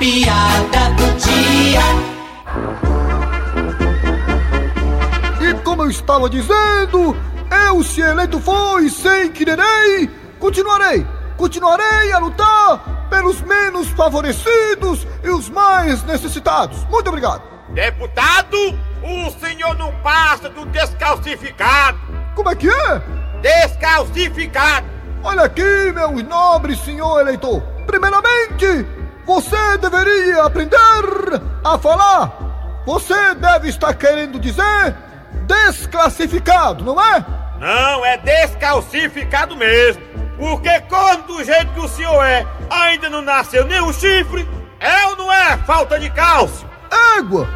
piada do dia. E como eu estava dizendo, eu se eleito foi sem quererei, continuarei, continuarei a lutar pelos menos favorecidos e os mais necessitados. Muito obrigado. Deputado, o senhor não passa do descalcificado. Como é que é? Descalcificado. Olha aqui, meu nobre senhor eleitor. Primeiramente, você deveria aprender a falar. Você deve estar querendo dizer desclassificado, não é? Não, é descalcificado mesmo. Porque quando do jeito que o senhor é, ainda não nasceu nenhum chifre, é ou não é falta de cálcio? Égua!